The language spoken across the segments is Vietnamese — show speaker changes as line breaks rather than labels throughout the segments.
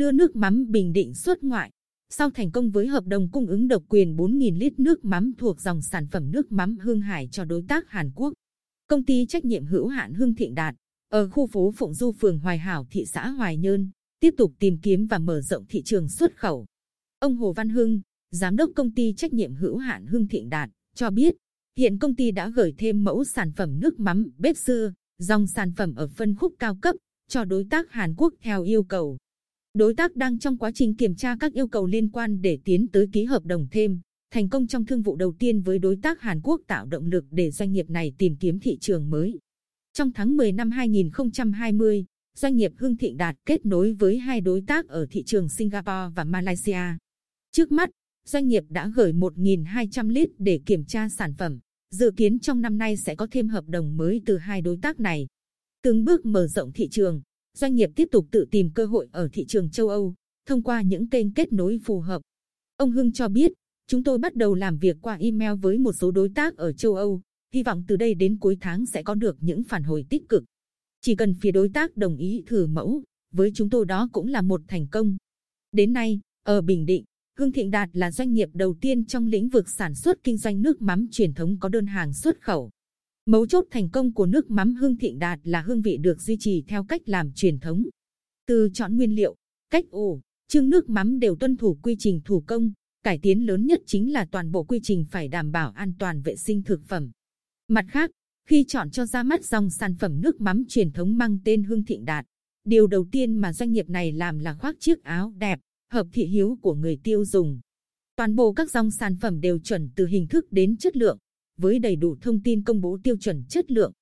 đưa nước mắm Bình Định xuất ngoại. Sau thành công với hợp đồng cung ứng độc quyền 4.000 lít nước mắm thuộc dòng sản phẩm nước mắm Hương Hải cho đối tác Hàn Quốc, công ty trách nhiệm hữu hạn hương Thịnh Đạt ở khu phố Phụng Du phường Hoài Hảo thị xã Hoài Nhơn tiếp tục tìm kiếm và mở rộng thị trường xuất khẩu. Ông Hồ Văn Hưng, giám đốc công ty trách nhiệm hữu hạn Hưng Thịnh Đạt cho biết, hiện công ty đã gửi thêm mẫu sản phẩm nước mắm bếp xưa, dòng sản phẩm ở phân khúc cao cấp cho đối tác Hàn Quốc theo yêu cầu. Đối tác đang trong quá trình kiểm tra các yêu cầu liên quan để tiến tới ký hợp đồng thêm, thành công trong thương vụ đầu tiên với đối tác Hàn Quốc tạo động lực để doanh nghiệp này tìm kiếm thị trường mới. Trong tháng 10 năm 2020, doanh nghiệp Hưng Thịnh Đạt kết nối với hai đối tác ở thị trường Singapore và Malaysia. Trước mắt, doanh nghiệp đã gửi 1.200 lít để kiểm tra sản phẩm. Dự kiến trong năm nay sẽ có thêm hợp đồng mới từ hai đối tác này. Từng bước mở rộng thị trường, doanh nghiệp tiếp tục tự tìm cơ hội ở thị trường châu Âu, thông qua những kênh kết nối phù hợp. Ông Hưng cho biết, chúng tôi bắt đầu làm việc qua email với một số đối tác ở châu Âu, hy vọng từ đây đến cuối tháng sẽ có được những phản hồi tích cực. Chỉ cần phía đối tác đồng ý thử mẫu, với chúng tôi đó cũng là một thành công. Đến nay, ở Bình Định, Hương Thịnh Đạt là doanh nghiệp đầu tiên trong lĩnh vực sản xuất kinh doanh nước mắm truyền thống có đơn hàng xuất khẩu. Mấu chốt thành công của nước mắm Hương Thịnh Đạt là hương vị được duy trì theo cách làm truyền thống. Từ chọn nguyên liệu, cách ủ, chương nước mắm đều tuân thủ quy trình thủ công. Cải tiến lớn nhất chính là toàn bộ quy trình phải đảm bảo an toàn vệ sinh thực phẩm. Mặt khác, khi chọn cho ra mắt dòng sản phẩm nước mắm truyền thống mang tên Hương Thịnh Đạt, điều đầu tiên mà doanh nghiệp này làm là khoác chiếc áo đẹp, hợp thị hiếu của người tiêu dùng. Toàn bộ các dòng sản phẩm đều chuẩn từ hình thức đến chất lượng, với đầy đủ thông tin công bố tiêu chuẩn chất lượng.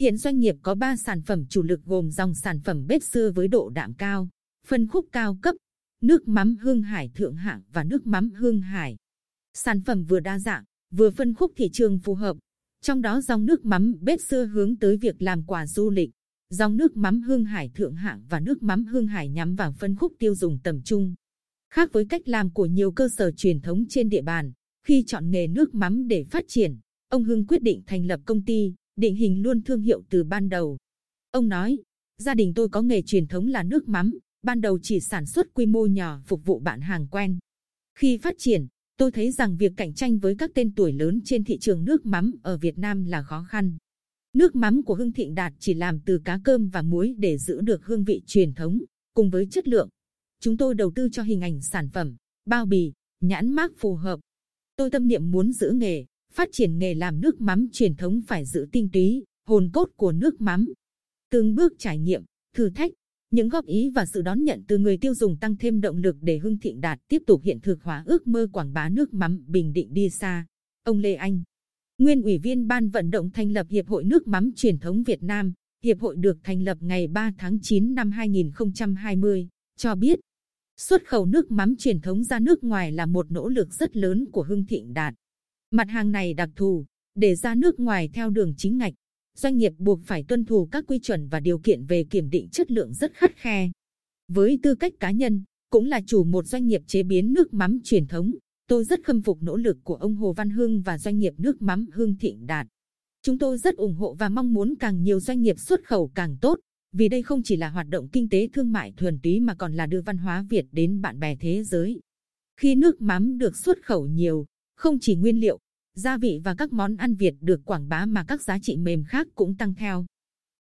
Hiện doanh nghiệp có 3 sản phẩm chủ lực gồm dòng sản phẩm bếp xưa với độ đạm cao, phân khúc cao cấp, nước mắm hương hải thượng hạng và nước mắm hương hải. Sản phẩm vừa đa dạng, vừa phân khúc thị trường phù hợp. Trong đó dòng nước mắm bếp xưa hướng tới việc làm quà du lịch, dòng nước mắm hương hải thượng hạng và nước mắm hương hải nhắm vào phân khúc tiêu dùng tầm trung. Khác với cách làm của nhiều cơ sở truyền thống trên địa bàn, khi chọn nghề nước mắm để phát triển, ông Hưng quyết định thành lập công ty, định hình luôn thương hiệu từ ban đầu. Ông nói, gia đình tôi có nghề truyền thống là nước mắm, ban đầu chỉ sản xuất quy mô nhỏ phục vụ bạn hàng quen. Khi phát triển, tôi thấy rằng việc cạnh tranh với các tên tuổi lớn trên thị trường nước mắm ở Việt Nam là khó khăn. Nước mắm của Hưng Thịnh Đạt chỉ làm từ cá cơm và muối để giữ được hương vị truyền thống, cùng với chất lượng. Chúng tôi đầu tư cho hình ảnh sản phẩm, bao bì, nhãn mác phù hợp. Tôi tâm niệm muốn giữ nghề, phát triển nghề làm nước mắm truyền thống phải giữ tinh túy, hồn cốt của nước mắm. Từng bước trải nghiệm, thử thách, những góp ý và sự đón nhận từ người tiêu dùng tăng thêm động lực để Hưng Thịnh Đạt tiếp tục hiện thực hóa ước mơ quảng bá nước mắm Bình Định đi xa. Ông Lê Anh, nguyên ủy viên ban vận động thành lập Hiệp hội nước mắm truyền thống Việt Nam, Hiệp hội được thành lập ngày 3 tháng 9 năm 2020, cho biết xuất khẩu nước mắm truyền thống ra nước ngoài là một nỗ lực rất lớn của Hưng Thịnh Đạt. Mặt hàng này đặc thù, để ra nước ngoài theo đường chính ngạch, doanh nghiệp buộc phải tuân thủ các quy chuẩn và điều kiện về kiểm định chất lượng rất khắt khe. Với tư cách cá nhân, cũng là chủ một doanh nghiệp chế biến nước mắm truyền thống, tôi rất khâm phục nỗ lực của ông Hồ Văn Hưng và doanh nghiệp nước mắm Hưng Thịnh Đạt. Chúng tôi rất ủng hộ và mong muốn càng nhiều doanh nghiệp xuất khẩu càng tốt, vì đây không chỉ là hoạt động kinh tế thương mại thuần túy mà còn là đưa văn hóa Việt đến bạn bè thế giới. Khi nước mắm được xuất khẩu nhiều, không chỉ nguyên liệu, gia vị và các món ăn Việt được quảng bá mà các giá trị mềm khác cũng tăng theo.